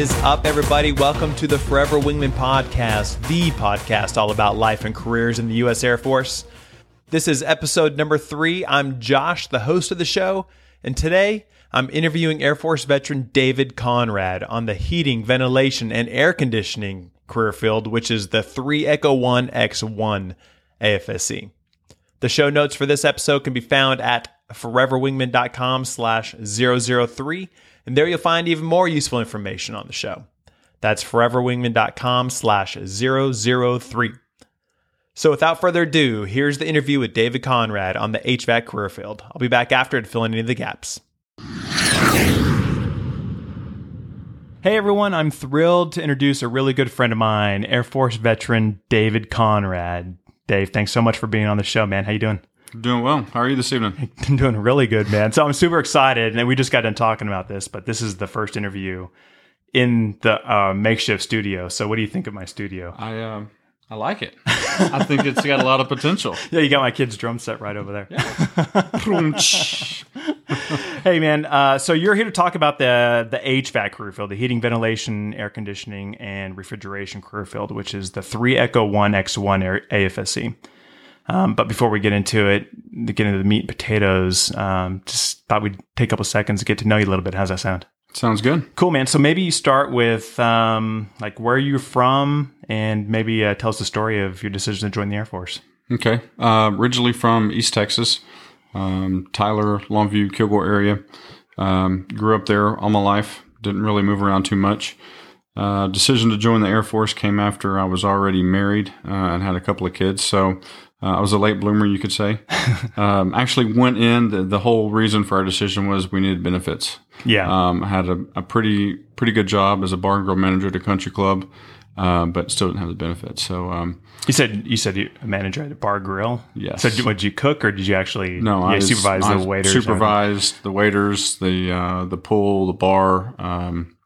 Is up, everybody? Welcome to the Forever Wingman podcast, the podcast all about life and careers in the U.S. Air Force. This is episode number three. I'm Josh, the host of the show, and today I'm interviewing Air Force veteran David Conrad on the heating, ventilation, and air conditioning career field, which is the 3 Echo 1 X1 AFSC. The show notes for this episode can be found at foreverwingman.com slash 003, and there you'll find even more useful information on the show. That's foreverwingman.com slash 003. So without further ado, here's the interview with David Conrad on the HVAC career field. I'll be back after to fill in any of the gaps. Hey everyone, I'm thrilled to introduce a really good friend of mine, Air Force veteran David Conrad. Dave, thanks so much for being on the show, man. How you doing? Doing well. How are you this evening? Been doing really good, man. So I'm super excited, and we just got done talking about this, but this is the first interview in the uh, makeshift studio. So what do you think of my studio? I uh, I like it. I think it's got a lot of potential. Yeah, you got my kid's drum set right over there. hey, man. Uh, so you're here to talk about the the HVAC career field, the heating, ventilation, air conditioning, and refrigeration career field, which is the three Echo One X One AFSC. Um, but before we get into it, to get into the meat and potatoes, um, just thought we'd take a couple seconds to get to know you a little bit. How's that sound? Sounds good. Cool, man. So maybe you start with um, like where are you're from, and maybe uh, tell us the story of your decision to join the Air Force. Okay. Uh, originally from East Texas, um, Tyler, Longview, Kilgore area. Um, grew up there all my life. Didn't really move around too much. Uh, decision to join the Air Force came after I was already married uh, and had a couple of kids. So uh, I was a late bloomer, you could say. um, actually, went in. The, the, whole reason for our decision was we needed benefits. Yeah. Um, I had a, a, pretty pretty good job as a bar and grill manager at a country club, uh, but still didn't have the benefits. So um, you said you said you a manager at a bar grill. Yes. So did, did you cook or did you actually? No, I supervise the waiters. Supervised the waiters, the uh, the pool, the bar, um,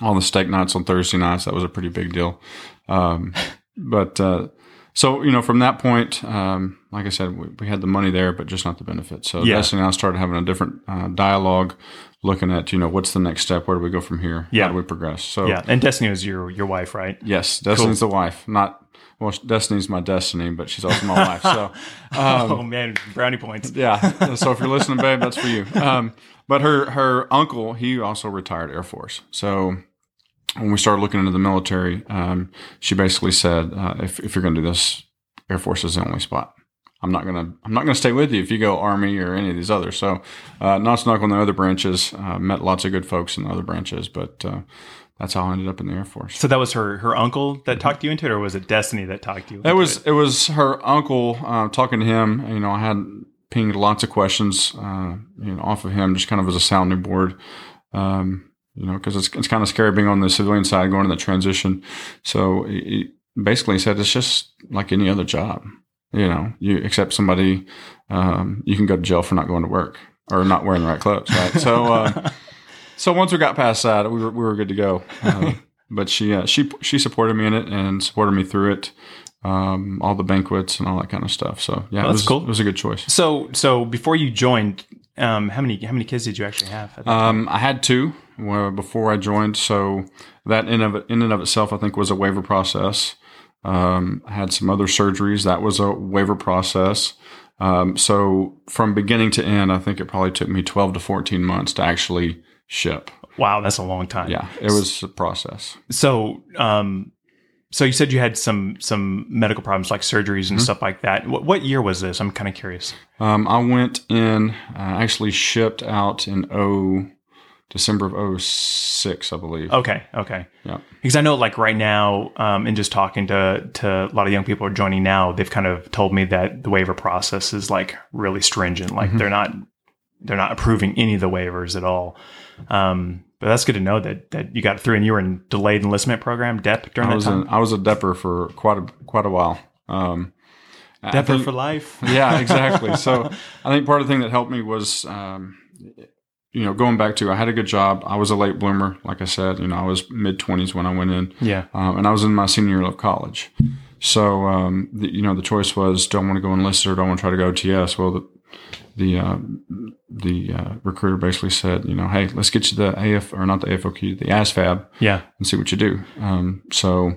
all the steak nights on Thursday nights. That was a pretty big deal. Um, but uh, so you know, from that point, um, like I said, we, we, had the money there, but just not the benefits. So yeah. Destiny and I started having a different uh, dialogue, looking at you know what's the next step, where do we go from here, yeah. how do we progress. So yeah, and Destiny was your your wife, right? Yes, Destiny's cool. the wife, not. Well, Destiny's my destiny, but she's also my wife. So, um, oh man, brownie points. Yeah. So if you're listening, babe, that's for you. Um, but her her uncle, he also retired Air Force. So when we started looking into the military, um, she basically said, uh, if, if you're going to do this, Air Force is the only spot. I'm not gonna I'm not gonna stay with you if you go Army or any of these others. So, uh, not snuck on the other branches. Uh, met lots of good folks in the other branches, but uh, that's how I ended up in the Air Force. So that was her her uncle that mm-hmm. talked you into it, or was it Destiny that talked you? It was it? it? was her uncle uh, talking to him. You know, I had pinged lots of questions, uh, you know, off of him, just kind of as a sounding board. Um, you know, because it's, it's kind of scary being on the civilian side, going to the transition. So he basically said it's just like any other job. You know, you accept somebody, um, you can go to jail for not going to work or not wearing the right clothes, right? So, uh, so once we got past that, we were we were good to go. Uh, but she uh, she she supported me in it and supported me through it. Um, all the banquets and all that kind of stuff. So yeah, well, that's it was, cool. It was a good choice. So so before you joined, um, how many how many kids did you actually have? Um, I had two before I joined. So that in of in and of itself, I think, was a waiver process. Um, I had some other surgeries. That was a waiver process. Um, so from beginning to end, I think it probably took me 12 to 14 months to actually ship. Wow, that's a long time. Yeah, it was a process. So, um, so you said you had some some medical problems like surgeries and mm-hmm. stuff like that. What, what, year was this? I'm kind of curious. Um, I went in. I actually shipped out in oh December of 06, I believe. Okay, okay. Yeah. Because I know, like right now, um, and just talking to to a lot of young people who are joining now, they've kind of told me that the waiver process is like really stringent. Like mm-hmm. they're not they're not approving any of the waivers at all. Um, but that's good to know that that you got through, and you were in delayed enlistment program DEP during I that time. I was a DEPer for quite a quite a while. Um, DEPer for life. yeah, exactly. so I think part of the thing that helped me was. Um, you know, going back to, I had a good job. I was a late bloomer, like I said. You know, I was mid twenties when I went in. Yeah. Um, and I was in my senior year of college. So, um, the, you know, the choice was, don't want to go enlisted or don't want to try to go TS. Well, the, the uh, the uh, recruiter basically said, you know, hey, let's get you the AF or not the AFOQ, the ASVAB, Yeah. and see what you do. Um, so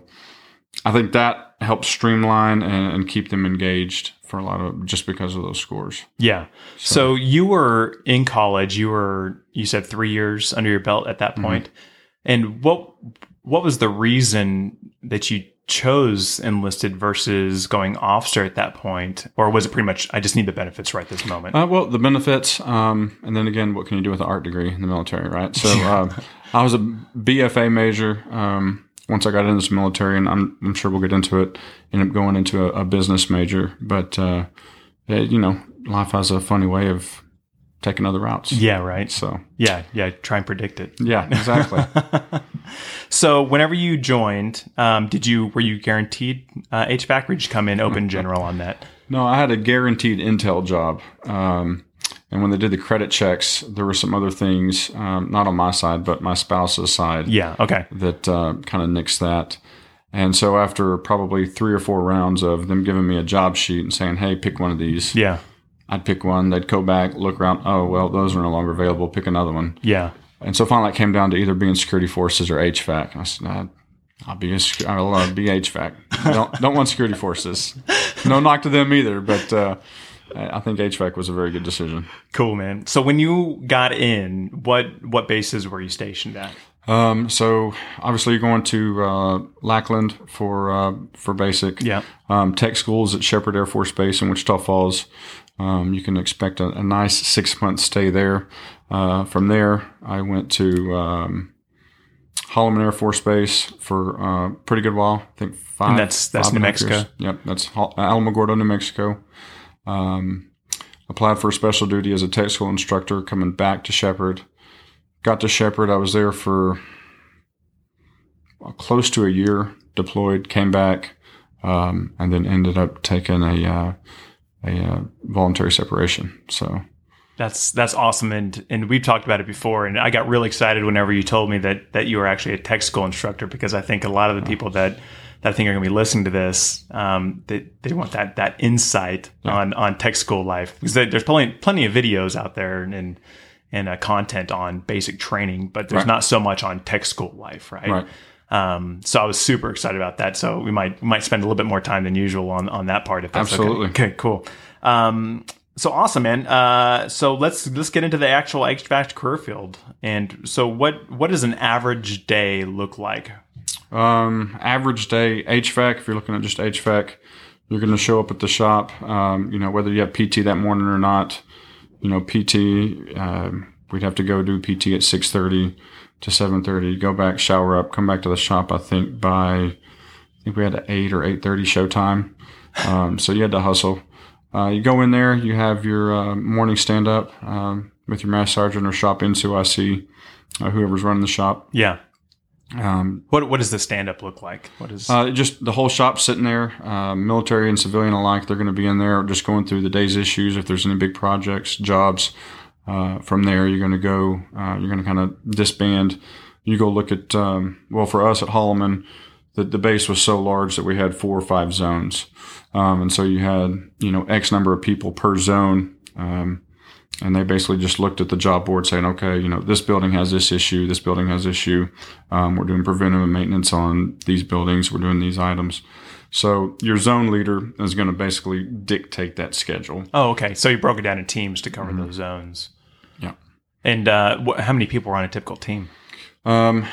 I think that helps streamline and, and keep them engaged for a lot of just because of those scores. Yeah. So, you were in college. You were you said three years under your belt at that point. And what what was the reason that you chose enlisted versus going officer at that point, or was it pretty much I just need the benefits right this moment? Uh, well, the benefits, um, and then again, what can you do with an art degree in the military, right? So uh, I was a BFA major. Um, once I got into the military, and I'm, I'm sure we'll get into it, ended up going into a, a business major. But, uh, it- you know, life has a funny way of taking other routes. yeah. Right. So, Yeah. Yeah. Try and predict it. yeah, exactly. So whenever you joined, um, did you were you guaranteed uh, HVAC, or did you come in open general on that? No, I had a guaranteed Intel job. Um, and when they did the credit checks, there were some other things, um, not on my side, but my spouse's side, Yeah. Okay. that uh, kind of nixed that. And so after probably three or four rounds of them giving me a job sheet and saying, hey, pick one of these, Yeah. I'd pick one. They'd go back, look around. Oh, well, those are no longer available. Pick another one. Yeah. And so finally it came down to either being security forces or HVAC. And I said, nah, I'll be a, I'll uh, be HVAC. don't don't want security forces. No knock to them either, but uh, I think HVAC was a very good decision. Cool, man. So when you got in, what what bases were you stationed at? Um, so obviously you're going to uh, Lackland for uh, for basic. Yeah. Um, tech schools at Sheppard Air Force Base in Wichita Falls. Um, you can expect a, a nice six month stay there. Uh, from there, I went to um, Holloman Air Force Base for uh, a pretty good while. I think five. And that's- that's New and a half Mexico? years. Yep, that's Alamogordo, New Mexico. Um, applied for special duty as a tech school instructor, coming back to Sheppard. Got to Sheppard. I was there for uh, close to a year. Deployed, came back, um, and then ended up taking a uh, a uh, voluntary separation. So That's that's awesome, and and we've talked about it before, and I got really excited whenever you told me that that you were actually a tech school instructor because I think a lot of the people that that I think are going to be listening to this, um, they they want that that insight on on tech school life because there's plenty plenty of videos out there and and uh, content on basic training, but there's Right. not so much on tech school life, right? Right. Um, so I was super excited about that. So we might we might spend a little bit more time than usual on on that part if that's okay. Absolutely. Okay, cool. Um, so awesome, man. Uh, so let's let's get into the actual HVAC career field. And so what what does an average day look like? Um, average day HVAC. If you're looking at just HVAC, you're going to show up at the shop. Um, you know whether you have PT that morning or not. You know PT. Um, we'd have to go do PT at six thirty to seven thirty. Go back, shower up, come back to the shop. I think by I think we had an eight or eight thirty show time. Um, so you had to hustle. Uh, you go in there. You have your uh, morning stand up um, with your mass sergeant or shop NCOIC, uh, whoever's running the shop. Yeah. Um, What what does the stand up look like? What is uh, just the whole shop sitting there, uh, military and civilian alike. They're going to be in there, just going through the day's issues. If there's any big projects, jobs, uh, from there you're going to go. Uh, you're going to kind of disband. You go look at. Um, well, for us at Holloman, the the base was so large that we had four or five zones, um, and so you had you know X number of people per zone. Um, and they basically just looked at the job board saying, okay, you know, this building has this issue, this building has issue. Um, we're doing preventive maintenance on these buildings. We're doing these items. So your zone leader is going to basically dictate that schedule. Oh, okay. So you broke it down in teams to cover those zones. Yeah. And uh, wh- how many people were on a typical team? Um,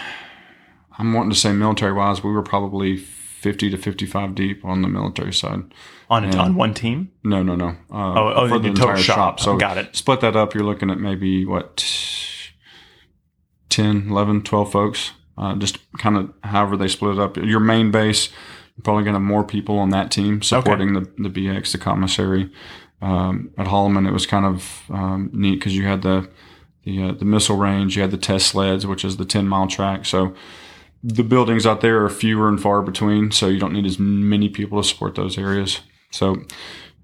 I'm wanting to say military wise, we were probably 50 to 55 deep on the military side. On a, on one team? No, no, no. Uh, Oh, oh, the total shop. So Got it. split that up. You're looking at maybe what 10, 11, 12 folks. Uh, just kind of however they split it up. Your main base, you're probably going to have more people on that team supporting the, the BX, the commissary. Um, at Holloman, it was kind of um, neat because you had the the, uh, the missile range, you had the test sleds, which is the 10 mile track. So the buildings out there are fewer and far between, so you don't need as many people to support those areas. So,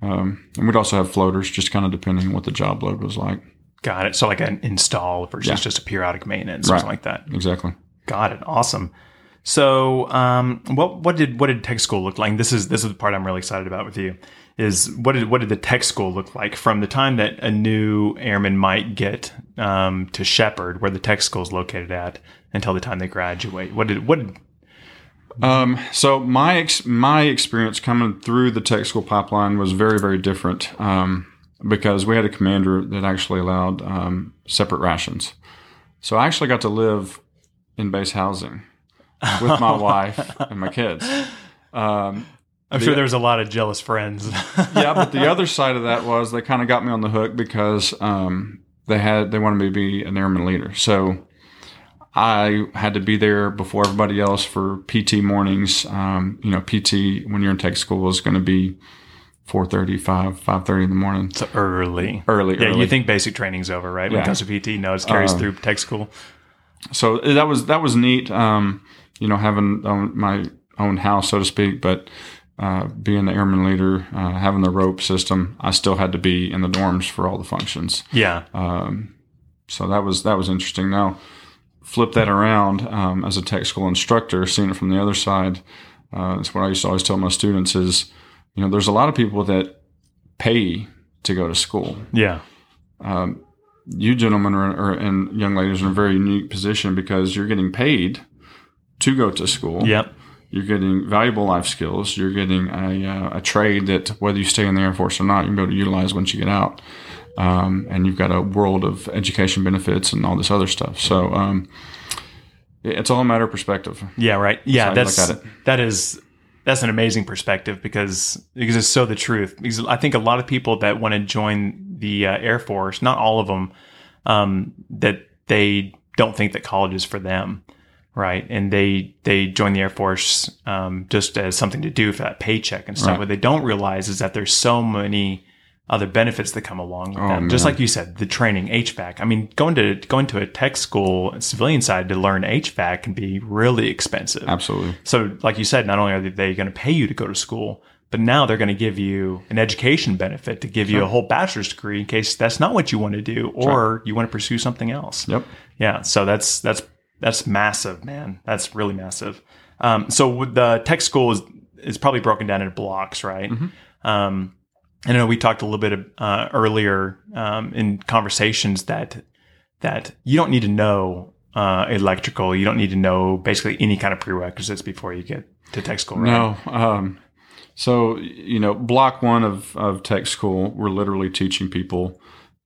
um, and we'd also have floaters, just kind of depending on what the job load was like. Got it. So like an install versus Yeah. just a periodic maintenance or Right. something like that. Exactly. Got it. Awesome. So, um, what what did what did tech school look like? This is this is the part I'm really excited about with you. is what did what did the tech school look like from the time that a new airman might get um, to Sheppard, where the tech school is located at, until the time they graduate? What did what? Did, Um, so my ex- my experience coming through the tech school pipeline was very very different um, because we had a commander that actually allowed um, separate rations. So I actually got to live in base housing with my wife and my kids. Um, I'm sure there was a lot of jealous friends. yeah, but the other side of that was they kind of got me on the hook because um, they had they wanted me to be an airman leader. So I had to be there before everybody else for PT mornings. Um, you know, PT when you're in tech school is going to be 4:30, 5, 5:30 in the morning. It's early. Early, Yeah, early. you think basic training's over, right? When it Yeah. comes to PT, no, it carries Um, through tech school. so that was that was neat. Um, you know, having my own house, so to speak, but uh, being the airman leader, uh, having the rope system, I still had to be in the dorms for all the functions. Yeah, Um, so that was that was interesting. Now, flip that around um, as a tech school instructor, seeing it from the other side. Uh, that's what I used to always tell my students is, you know, there's a lot of people that pay to go to school. yeah, Um, you gentlemen are, are, and young ladies are in a very unique position because you're getting paid to go to school. yep, You're getting valuable life skills. You're getting a, uh, a trade that whether you stay in the Air Force or not, you can be able to utilize once you get out. Um, and you've got a world of education benefits and all this other stuff. So um, it's all a matter of perspective. yeah, right. Yeah, that's it. that is that's an amazing perspective because because it's so the truth. Because I think a lot of people that want to join the uh, Air Force, not all of them, um, that they don't think that college is for them, right? And they they join the Air Force um, just as something to do for that paycheck and stuff. Right. What they don't realize is that there's so many other benefits that come along with Oh, them. Just like you said, the training, HVAC. I mean, going to going to a tech school, civilian side to learn HVAC can be really expensive. Absolutely. So, like you said, not only are they going to pay you to go to school, but now they're going to give you an education benefit to give you a whole bachelor's degree in case that's not what you want to do, or you want to pursue something else. Yep. Yeah. So that's that's that's massive, man. That's really massive. Um, so with the tech school is is probably broken down into blocks, right? Um, I know we talked a little bit uh, earlier um, in conversations that that you don't need to know uh, electrical. You don't need to know basically any kind of prerequisites before you get to tech school, right? No. Um, so, you know, block one of, of tech school, we're literally teaching people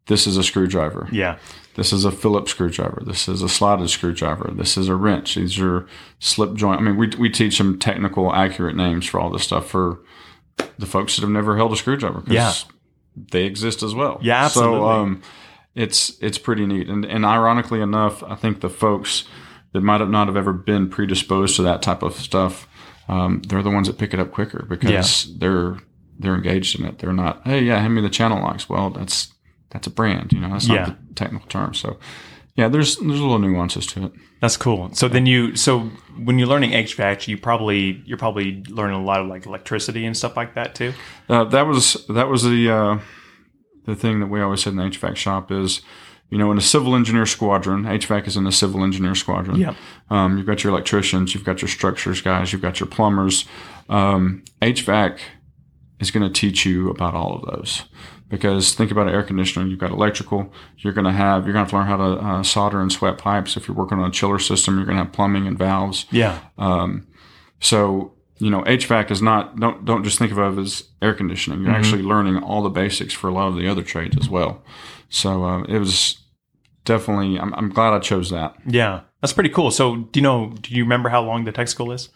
this is a screwdriver. Yeah. This is a Phillips screwdriver. This is a slotted screwdriver. This is a wrench. These are slip joint. I mean, we, we teach them technical, accurate names for all this stuff for the folks that have never held a screwdriver. 'cause Yeah. They exist as well. Yeah, absolutely. So, um, it's, it's pretty neat. And, and ironically enough, I think the folks that might have not have ever been predisposed to that type of stuff, um, they're the ones that pick it up quicker because they're, they're engaged in it. They're not, hey, yeah, hand me the channel locks. Well, that's, that's a brand, you know, that's Yeah. not the technical term. So, yeah, there's there's a little nuances to it. That's cool. So then you so when you're learning HVAC, you probably you're probably learning a lot of like electricity and stuff like that too. Uh, that was that was the uh, the thing that we always said in the HVAC shop is, you know, in a civil engineer squadron, HVAC is in the civil engineer squadron. Yep. Um, you've got your electricians, you've got your structures guys, you've got your plumbers. Um, HVAC is going to teach you about all of those. Because think about an air conditioning, you've got electrical. You're going to have you're going to have to learn how to uh, solder and sweat pipes. If you're working on a chiller system, you're going to have plumbing and valves. Yeah. Um, so you know, HVAC is not don't don't just think of it as air conditioning. You're actually learning all the basics for a lot of the other trades as well. So uh, it was definitely. I'm, I'm glad I chose that. Yeah. That's pretty cool. So do you know do you remember how long the tech school is?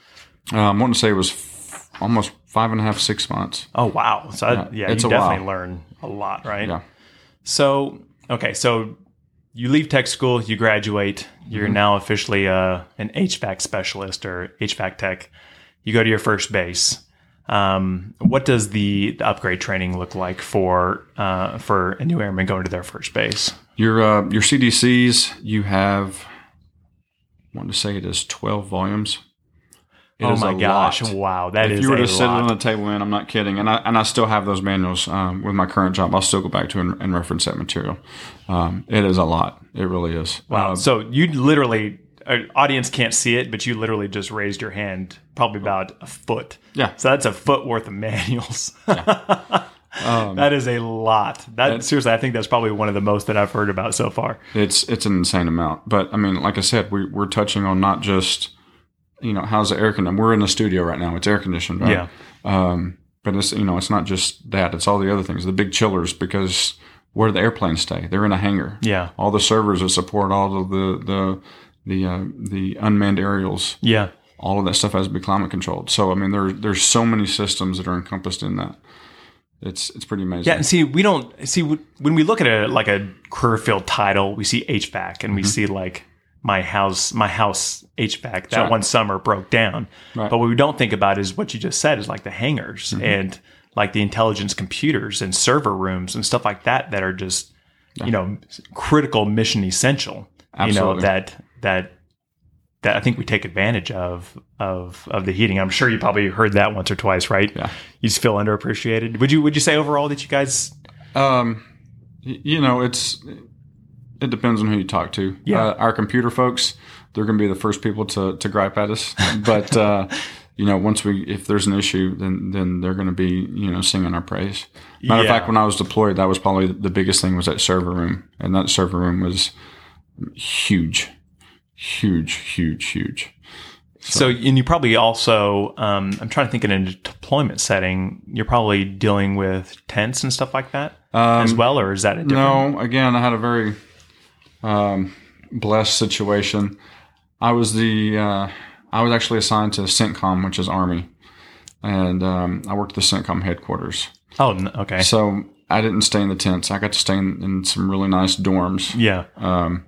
Um, I want to say it was almost five and a half, six months. Oh wow. So yeah, Yeah, yeah it's you a definitely while. learn a lot, right? Yeah. So okay, so you leave tech school, you graduate, you're Mm-hmm. now officially uh, an HVAC specialist or HVAC tech. You go to your first base. Um, what does the, the upgrade training look like for uh, for a new airman going to their first base? Your uh, your CDCs, you have. I want to say it is twelve volumes. It oh is my gosh! lot. Wow, that is if you were to sit it on the table, man, I'm not kidding, and I and I still have those manuals um, with my current job. I'll still go back to and, and reference that material. Um, it is a lot. It really is. Wow. Uh, so you literally, uh, audience can't see it, but you literally just raised your hand probably about a foot. Yeah. So that's a foot worth of manuals. that is a lot. That seriously, I think that's probably one of the most that I've heard about so far. It's it's an insane amount. But I mean, like I said, we, we're touching on not just you know how's the air conditioned. We're in the studio right now. It's air conditioned. Right? Yeah. Um, but it's you know it's not just that. It's all the other things. The big chillers because where do the airplanes stay? They're in a hangar. Yeah. All the servers that support all of the the the uh, the unmanned aerials. Yeah. All of that stuff has to be climate controlled. So I mean, there there's so many systems that are encompassed in that. It's it's pretty amazing. Yeah, and see, we don't see when we look at a like a career field title, we see HVAC and we see like my house, my house HVAC. That right. one summer broke down, Right. but what we don't think about is what you just said is like the hangars and like the intelligence computers and server rooms and stuff like that that are just you know critical mission essential. You know that that that I think we take advantage of of of the heating. I'm sure you probably heard that once or twice, right? Yeah. You just feel underappreciated. Would you would you say overall that you guys Um, you know, it's it depends on who you talk to. Yeah. Uh, our computer folks, they're going to be the first people to to gripe at us. But uh, you know, once we if there's an issue, then then they're going to be you know singing our praise. Matter of fact, when I was deployed, that was probably the biggest thing was that server room, and that server room was huge, huge, huge, huge. So, and you probably also, um, I'm trying to think in a deployment setting, you're probably dealing with tents and stuff like that as well, or is that a different? No, again, I had a very um, blessed situation. I was the uh, I was actually assigned to CENTCOM, which is Army, and um, I worked at the CENTCOM headquarters. Oh, okay. So I didn't stay in the tents. I got to stay in, in some really nice dorms. Yeah. Um,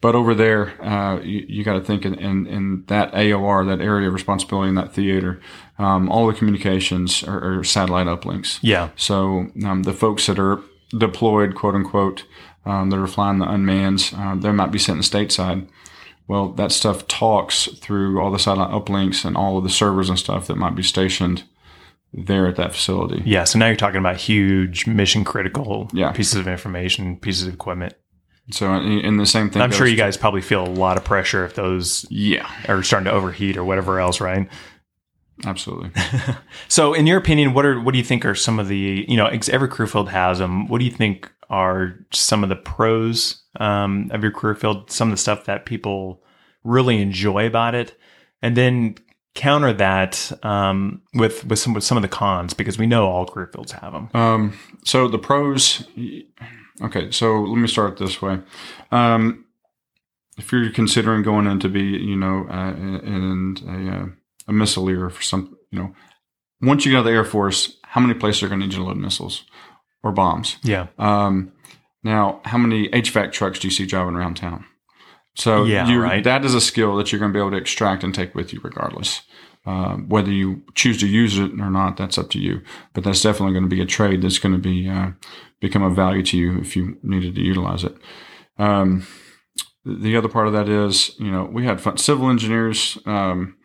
but over there, uh, you, you got to think in, in, in that AOR, that area of responsibility in that theater, um, all the communications are, are satellite uplinks. Yeah. So um, the folks that are deployed, quote unquote, um, that are flying the unmanned, uh, they might be sitting stateside. Well, that stuff talks through all the satellite uplinks and all of the servers and stuff that might be stationed there at that facility. Yeah. So now you're talking about huge mission critical Yeah. pieces of information, pieces of equipment. So, and and the same thing. I'm sure you guys probably feel a lot of pressure if those Yeah, are starting to overheat or whatever else, right? absolutely. So, in your opinion, what are what do you think are some of the you know ex- every crew field has them? What do you think are some of the pros um, of your career field? Some of the stuff that people really enjoy about it, and then counter that um, with with some with some of the cons because we know all career fields have them. Um, so the pros. Okay, so let me start this way. Um, if you're considering going in to be, you know, uh, in a, uh, a missileer for some, you know, once you get out of the Air Force, how many places are going to need you to load missiles or bombs? Yeah, Um, now, how many HVAC trucks do you see driving around town? So Yeah, you right. that is a skill that you're going to be able to extract and take with you, regardless. Um, whether you choose to use it or not, that's up to you. But that's definitely going to be a trade that's going to be uh, become of value to you if you needed to utilize it. Um, the other part of that is, you know, we had fun. Civil engineers, um,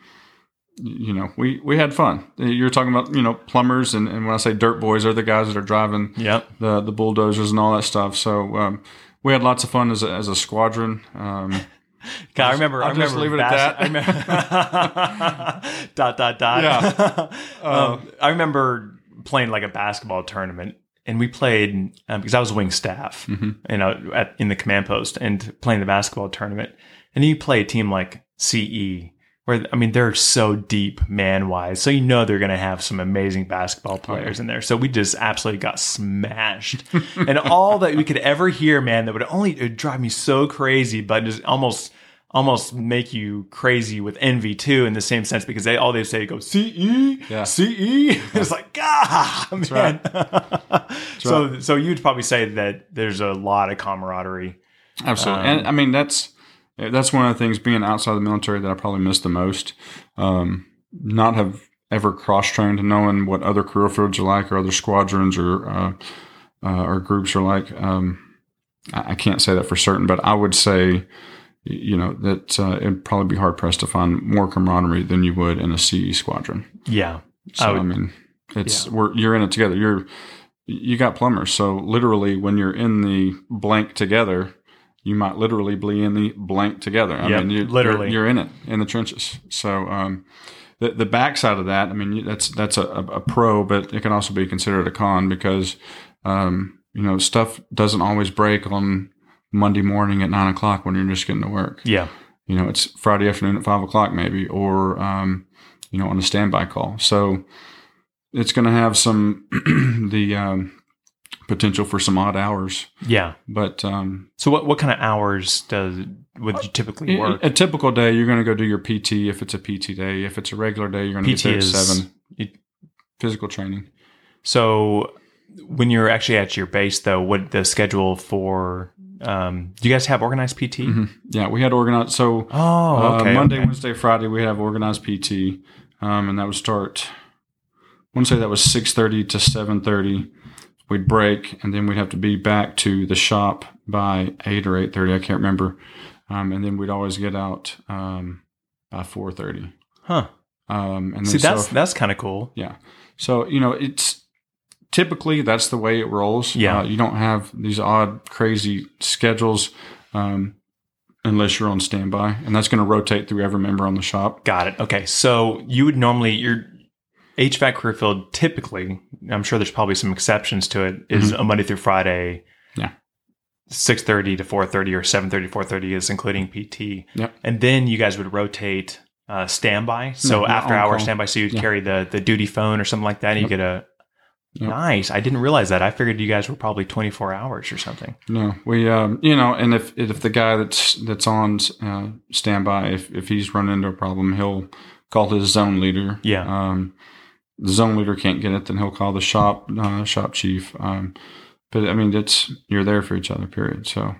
you know, we, we had fun. You're talking about, you know, plumbers, and, and when I say dirt boys, they're the guys that are driving yep, the the bulldozers and all that stuff. So um, we had lots of fun as a, as a squadron. Um, God, I remember. I'll I just leave it at bas- I remember dot dot dot. Yeah. um, I remember playing like a basketball tournament, and we played um, because I was wing staff, Mm-hmm. you know, at, in the command post, and playing the basketball tournament. And you play a team like CE, where I mean they're so deep man wise, so you know they're going to have some amazing basketball oh, players in there. So we just absolutely got smashed, and all that we could ever hear, man, that would only it would drive me so crazy, but just almost almost make you crazy with envy too in the same sense because they all they say go CE Yeah. CE it's like ah, God man. so so you'd probably say that there's a lot of camaraderie. Absolutely, um, and I mean that's that's one of the things being outside the military that I probably miss the most. Um, not have ever cross trained knowing what other career fields are like or other squadrons or uh, uh, or groups are like. Um, I, I can't say that for certain, but I would say. You know that uh, it'd probably be hard pressed to find more camaraderie than you would in a CE squadron. yeah So I I, mean, it's we're you're in it together. You're you got plumbers, so literally when you're in the blank together, you might literally be in the blank together. I Yep, mean, you, literally. you're, you're in it in the trenches. So um, the the backside of that, I mean, that's that's a, a pro, but it can also be considered a con because um, you know stuff doesn't always break on Monday morning at nine o'clock when you're just getting to work. Yeah. You know, it's Friday afternoon at five o'clock maybe, or um, you know, on a standby call. So it's going to have some the um, potential for some odd hours. Yeah. But um, So what what kind of hours does would you typically work? a, a typical day, you're going to go do your PT if it's a PT day. If it's a regular day, you're going to get there at seven. it- Physical training. So when you're actually at your base, though, what the schedule for? Um, do you guys have organized PT? Mhm. Yeah, we had organized. So Oh, uh. Monday, okay. Wednesday, Friday, we have organized PT, um, and that would start. I want to say that was six thirty to seven thirty. We'd break, and then we'd have to be back to the shop by eight or eight thirty. I can't remember. Um, and then we'd always get out um, by four thirty. Huh. Um, and then See, that's so, that's kind of cool. yeah. So you know, it's typically that's the way it rolls. Yeah. Uh, you don't have these odd, crazy schedules. Um, Unless you're on standby, and that's going to rotate through every member on the shop. Got it. Okay. So you would normally your HVAC career field typically, I'm sure there's probably some exceptions to it, is a Monday through Friday. Mm-hmm. Yeah. Six thirty to four thirty or seven thirty to four thirty is including PT. Yep. And then you guys would rotate uh, standby. So No, yeah, after hour call. standby, so you'd Yeah. carry the the duty phone or something like that, and you get a Yep. nice. I didn't realize that. I figured you guys were probably 24 hours or something. No, we, um, you know, and if if the guy that's that's on uh, standby, if if he's run into a problem, he'll call his zone leader. Yeah. Um, the zone leader can't get it, then he'll call the shop uh, shop chief. Um, but I mean, it's you're there for each other. Period. So,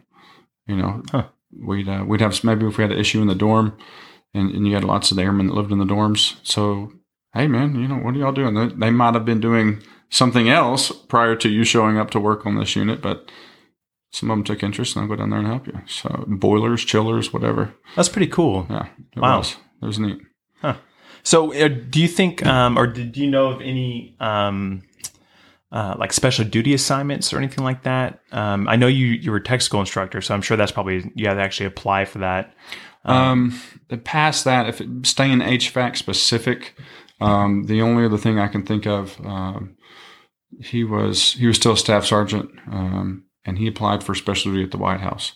you know, Huh. we'd uh, we'd have maybe if we had an issue in the dorm, and, and you had lots of the airmen that lived in the dorms. So, hey man, you know, what are y'all doing? They, they might have been doing something else prior to you showing up to work on this unit, but some of them took interest and I'll go down there and help you. So boilers, chillers, whatever. That's pretty cool. Yeah. It Wow. was. It was neat. So, uh, do you think, um, or did you know of any um, uh, like special duty assignments or anything like that? Um, I know you you were a tech school instructor, so I'm sure that's probably you had to actually apply for that. Um, past that, if staying HVAC specific, um, the only other thing I can think of, um, he was he was still a staff sergeant, um, and he applied for special duty at the White House,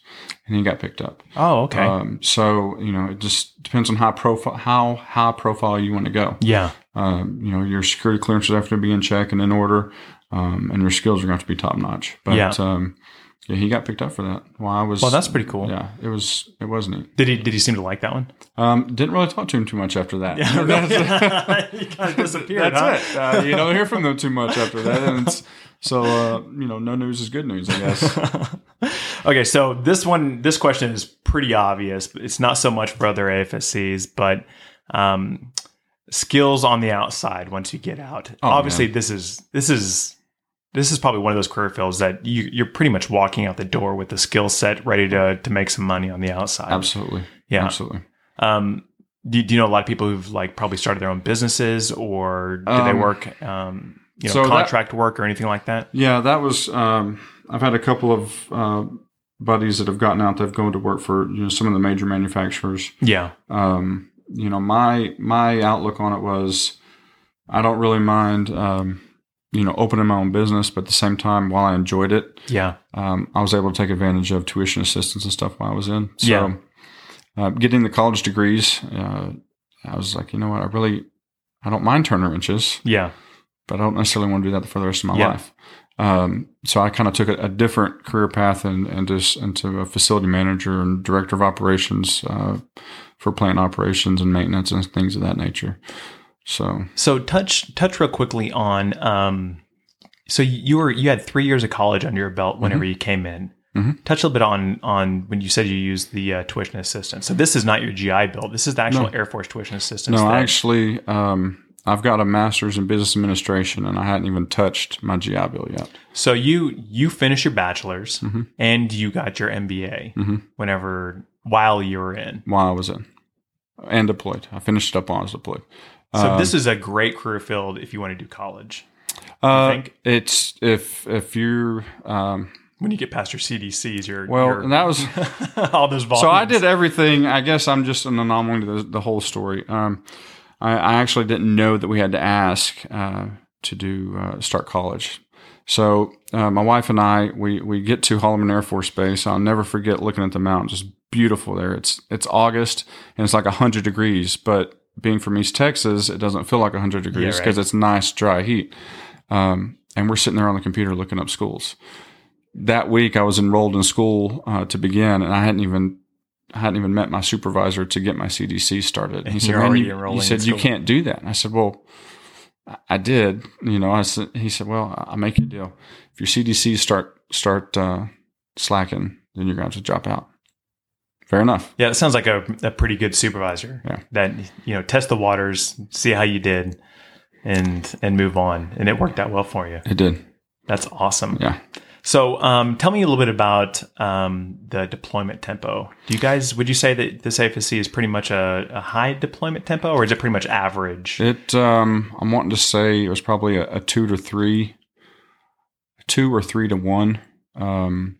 and he got picked up. Oh, okay. Um, so you know, it just depends on how profile how high profile you want to go. yeah. Um, you know, your security clearances have to be in check and in order, um, and your skills are going to have to be top notch. But Yeah. um, yeah, he got picked up for that. While I was, Well, that's pretty cool. yeah, it was it was neat. Did he did he seem to like that one? Um, didn't really talk to him too much after that. he kind of disappeared. That's huh? it. Uh, you don't hear from them too much after that, and it's, so uh, you know, no news is good news, I guess. okay, so this one, this question is pretty obvious. It's not so much for other AFSCs, but um, skills on the outside once you get out. Oh, Obviously, this is this is this is probably one of those career fields that you, you're pretty much walking out the door with the skill set ready to to make some money on the outside. Absolutely, Yeah. absolutely. Um, do, do you know a lot of people who've like probably started their own businesses, or do they Um, work, um, you know, so that- contract work or anything like that? Yeah, that was. Um, I've had a couple of uh, buddies that have gotten out. They've gone to work for you know some of the major manufacturers. Yeah, um, you know, my my outlook on it was, I don't really mind, um, you know, opening my own business, but at the same time, while I enjoyed it, yeah, um, I was able to take advantage of tuition assistance and stuff while I was in. So, Yeah. uh, getting the college degrees, uh, I was like, you know what, I really, I don't mind turning wrenches, yeah, but I don't necessarily want to do that for the rest of my Yeah. life. Um, so I kind of took a, a different career path and, and just into a facility manager and director of operations uh, for plant operations and maintenance and things of that nature. So So touch touch real quickly on. Um, so you were you had three years of college under your belt whenever Mm-hmm. you came in. Mhm. Touch a little bit on on when you said you used the uh, tuition assistance. So this is not your GI Bill. This is the actual No. Air Force tuition assistance. no, I actually um, I've got a master's in business administration and I hadn't even touched my GI Bill yet. so you you finished your bachelor's Mhm. and you got your MBA Mhm. whenever while you were in. While I was in and deployed, I finished it up while I was deployed. So Um, this is a great career field if you want to do college. uh, think? it's if if you're um, When you get past your CDCs, your well, your- and that was all those volumes. So I did everything. I guess I'm just an anomaly to the, the whole story. Um, I, I actually didn't know that we had to ask uh, to do uh, start college. So uh, my wife and I, we we get to Holloman Air Force Base. I'll never forget looking at the mountains. It's beautiful there. It's it's August and it's like hundred degrees, but being from East Texas, it doesn't feel like hundred degrees Yeah, because right. it's nice dry heat. Um, and we're sitting there on the computer looking up schools. That week, I was enrolled in school uh, to begin, and I hadn't even I hadn't even met my supervisor to get my CDC started. And he said, "Man, you, he said you can't do that." And I said, "Well, I- I did. You know, I said." He said, "Well, I'll make you a deal. If your CDC start start uh, slacking, then you're going to have to drop out." Fair enough. Yeah, that sounds like a, a pretty good supervisor. Yeah. That you know, test the waters, see how you did, and and move on. And it worked out well for you. It did. That's awesome. Yeah. So, um, tell me a little bit about um, the deployment tempo. Do you guys would you say that this AFSC is pretty much a, a high deployment tempo, or is it pretty much average? It. Um, I'm wanting to say it was probably a, a two to three, two or three to one. Um,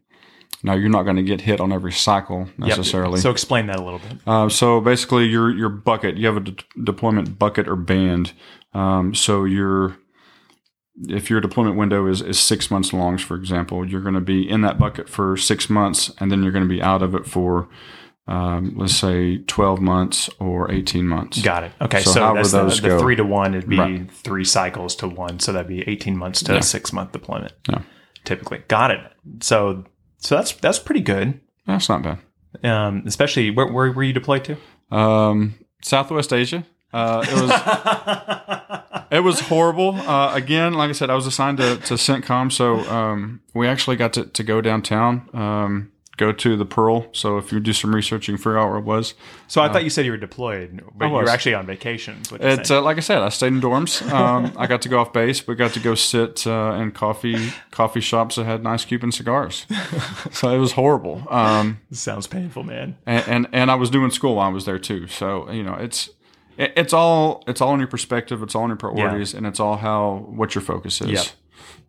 now you're not going to get hit on every cycle Yep. necessarily. So explain that a little bit. Uh, so basically, your your bucket, you have a de- deployment bucket or band. Um, so your if your deployment window is, is six months long, for example, you're going to be in that bucket for six months, and then you're going to be out of it for um, let's say twelve months or eighteen months. Got it. Okay, So so, however that's the, those the go. three to one. It'd be Right. three cycles to one, so that'd be eighteen months to Yeah. a six month deployment. Yeah. Typically, got it. So, so that's that's pretty good. That's not bad. Um, especially where, where were you deployed to? Um, Southwest Asia. Uh, it was it was horrible. Uh, again, like I said, I was assigned to, to CENTCOM, so um, we actually got to, to go downtown, um, go to the Pearl. So if you do some research, you can figure out where it was. So I thought you said you were deployed, but you were actually on vacation. is what you're It's uh, like I said, I stayed in dorms. Um, I got to go off base. We got to go sit uh, in coffee coffee shops that had nice Cuban cigars. so it was horrible. Um, sounds painful, man. and, and and I was doing school while I was there too. So you know, it's it- it's all it's all in your perspective. It's all in your priorities, and it's all how what your focus is. Yep.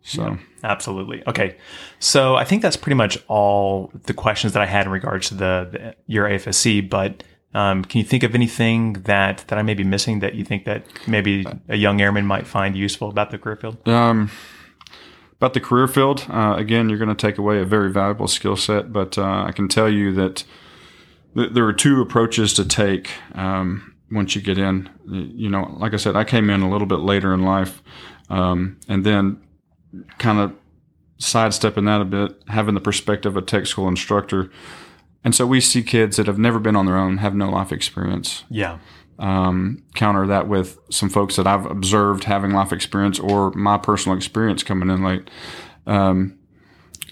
So Absolutely. Okay. So I think that's pretty much all the questions that I had in regards to the, the your AFSC. But um, can you think of anything that that I may be missing that you think that maybe a young airman might find useful about the career field? um, about the career field, uh, again, you're going to take away a very valuable skill set. But uh, I can tell you that th- there are two approaches to take um, once you get in. You know, like I said, I came in a little bit later in life, um, and then kind of sidestepping that a bit, having the perspective of a tech school instructor. And so we see kids that have never been on their own, have no life experience. Yeah. Um, counter that with some folks that I've observed having life experience or my personal experience coming in late. Um,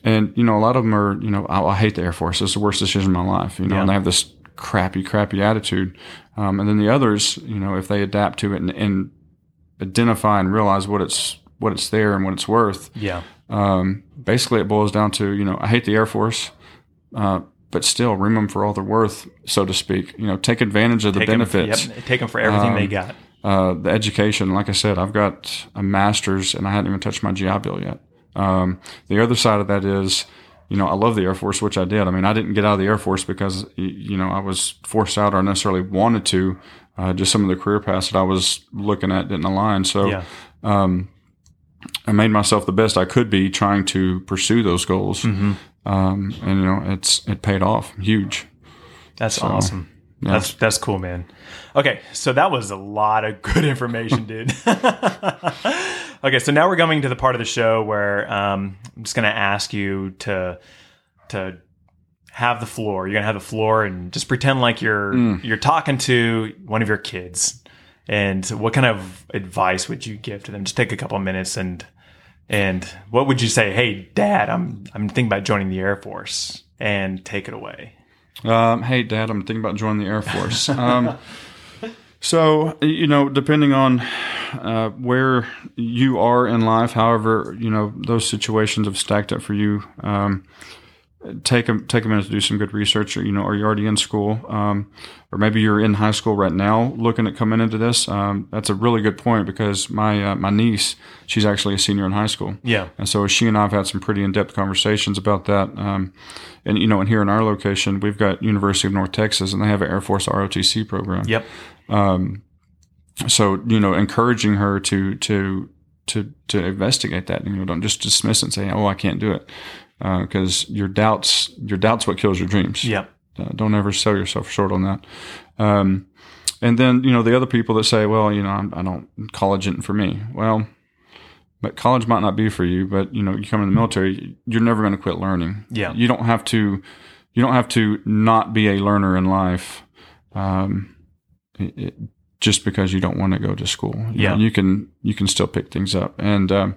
and, you know, a lot of them are, you know, I, I hate the Air Force. It's the worst decision of my life, you know, Yeah. and they have this crappy, crappy attitude. Um, and then the others, you know, if they adapt to it and, and identify and realize what it's, what it's there and what it's worth, Yeah. um, basically it boils down to, you know, I hate the Air Force, uh, but still room them for all they're worth, so to speak. You know, take advantage of the Take benefits. yep, take them for everything they Um, got. Uh, the education, like I said, I've got a master's and I hadn't even touched my GI Bill yet. Um, the other side of that is, you know, I love the Air Force, which I did. I mean, I didn't get out of the Air Force because, you know, I was forced out or necessarily wanted to. Uh, just some of the career paths that I was looking at didn't align. So, Yeah. um, I made myself the best I could be trying to pursue those goals. Mm-hmm. Um, and you know, it's it paid off huge. That's awesome. yeah. That's that's cool, man. Okay, so that was a lot of good information, dude. okay, so now we're coming to the part of the show where um, I'm just going to ask you to to have the floor. You're going to have the floor and just pretend like you're Mm. you're talking to one of your kids. And what kind of advice would you give to them? Just take a couple of minutes and and what would you say? Hey, Dad, I'm I'm thinking about joining the Air Force, and take it away. Um, hey, Dad, I'm thinking about joining the Air Force. Um, so, you know, depending on uh, where you are in life, however, you know, those situations have stacked up for you. Um, take a take a minute to do some good research. Or, you know, are you already in school, um, or maybe you're in high school right now, looking at coming into this? Um, that's a really good point because my uh, my niece, she's actually a senior in high school. Yeah. And so she and I have had some pretty in-depth conversations about that. Um, and you know, and here in our location, we've got University of North Texas, and they have an Air Force ROTC program. Yep. So you know, encouraging her to to to to investigate that. You know, don't just dismiss it and say, "Oh, I can't do it," because uh, your doubts your doubts what kills your dreams. Yeah. Uh, don't ever sell yourself short on that. Um, and then you know the other people that say, "Well, you know, I'm, I don't college isn't for me." Well, but college might not be for you. But you know, you come in the military, you're never going to quit learning. Yeah. You don't have to. You don't have to not be a learner in life. Um, it, just because you don't want to go to school. You Yeah. know, you can you can still pick things up. And um,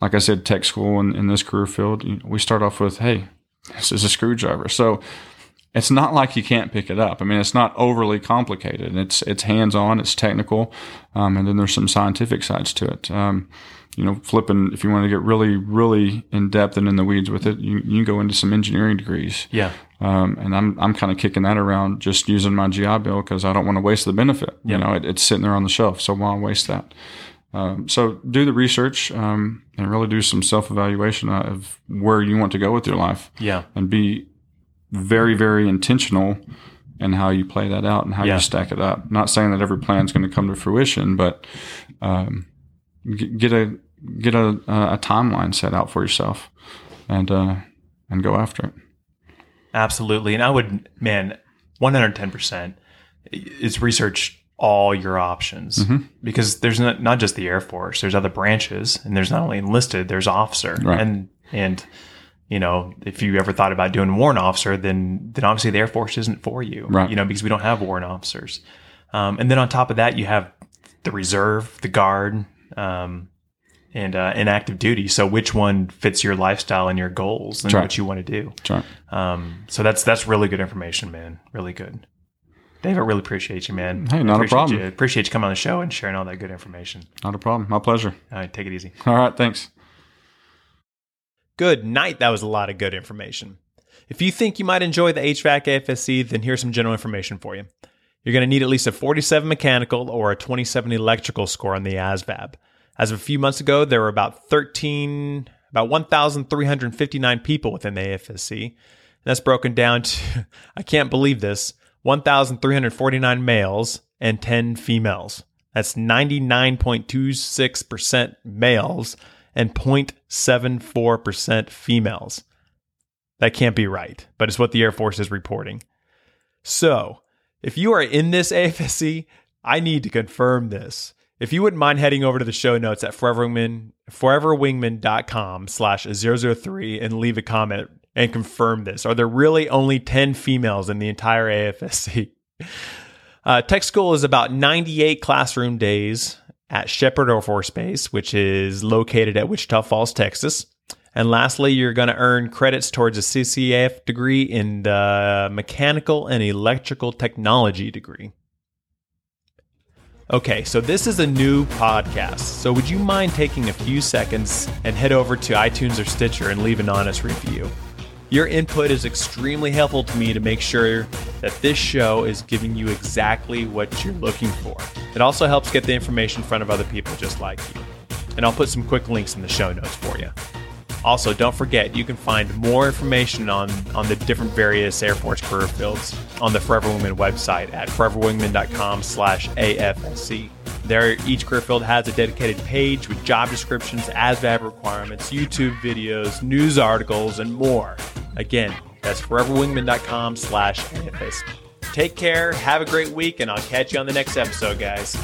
like I said, tech school in, in this career field, you know, we start off with, hey, this is a screwdriver. So it's not like you can't pick it up. I mean, it's not overly complicated. It's it's hands on. It's technical, um, and then there's some scientific sides to it. Um, you know, flipping if you want to get really really in depth and in the weeds with it, you you can go into some engineering degrees. Yeah. Um, and I'm I'm kind of kicking that around, just using my GI Bill because I don't want to waste the benefit. You know, it, it's sitting there on the shelf, so why waste that? Um, so do the research um, and really do some self evaluation of where you want to go with your life, Yeah. and be very very intentional in how you play that out and how Yeah. you stack it up. Not saying that every plan is going to come to fruition, but um, g- get a get a, a timeline set out for yourself, and uh, and go after it. Absolutely. And I would, man, 110% is research all your options Mm-hmm. because there's not, not just the Air Force, there's other branches and there's not only enlisted, there's officer. Right. And, and, you know, if you ever thought about doing warrant officer, then, then obviously the Air Force isn't for you, Right. you know, because we don't have warrant officers. Um, and then on top of that, you have the reserve, the guard, um, and, uh, and active duty. So which one fits your lifestyle and your goals and Right. what you want to do? That's right. Um, so that's that's really good information, man. Really good. Dave, I really appreciate you, man. Hey, not a appreciate problem. You. Appreciate you coming on the show and sharing all that good information. Not a problem. My pleasure. All right, take it easy. All right. Thanks. Good night. That was a lot of good information. If you think you might enjoy the HVAC AFSC, then here's some general information for you. You're going to need at least a 47 mechanical or a 27 electrical score on the ASVAB. As of a few months ago, there were about 13, about 1,359 people within the AFSC. And That's broken down to, I can't believe this, 1,349 males and 10 females. That's 99.26% males and 0.74% females. That can't be right, but it's what the Air Force is reporting. So, if you are in this AFSC, I need to confirm this. If you wouldn't mind heading over to the show notes at foreverwingman, foreverwingman.com slash 003 and leave a comment and confirm this. Are there really only 10 females in the entire AFSC? Uh, tech school is about 98 classroom days at Sheppard Air Force Base, which is located at Wichita Falls, Texas. And lastly, you're going to earn credits towards a CCAF degree in the mechanical and electrical technology degree. Okay, so this is a new podcast. So would you mind taking a few seconds and head over to iTunes or Stitcher and leave an honest review? Your input is extremely helpful to me to make sure that this show is giving you exactly what you're looking for. It also helps get the information in front of other people just like you. And I'll put some quick links in the show notes for you. Also, don't forget you can find more information on, on the different various Air Force career fields on the Forever Wingman website at foreverwingman.com slash AFSC. There, each career field has a dedicated page with job descriptions, ASVAB requirements, YouTube videos, news articles, and more. Again, that's foreverwingman.com slash AFSC. Take care, have a great week, and I'll catch you on the next episode, guys.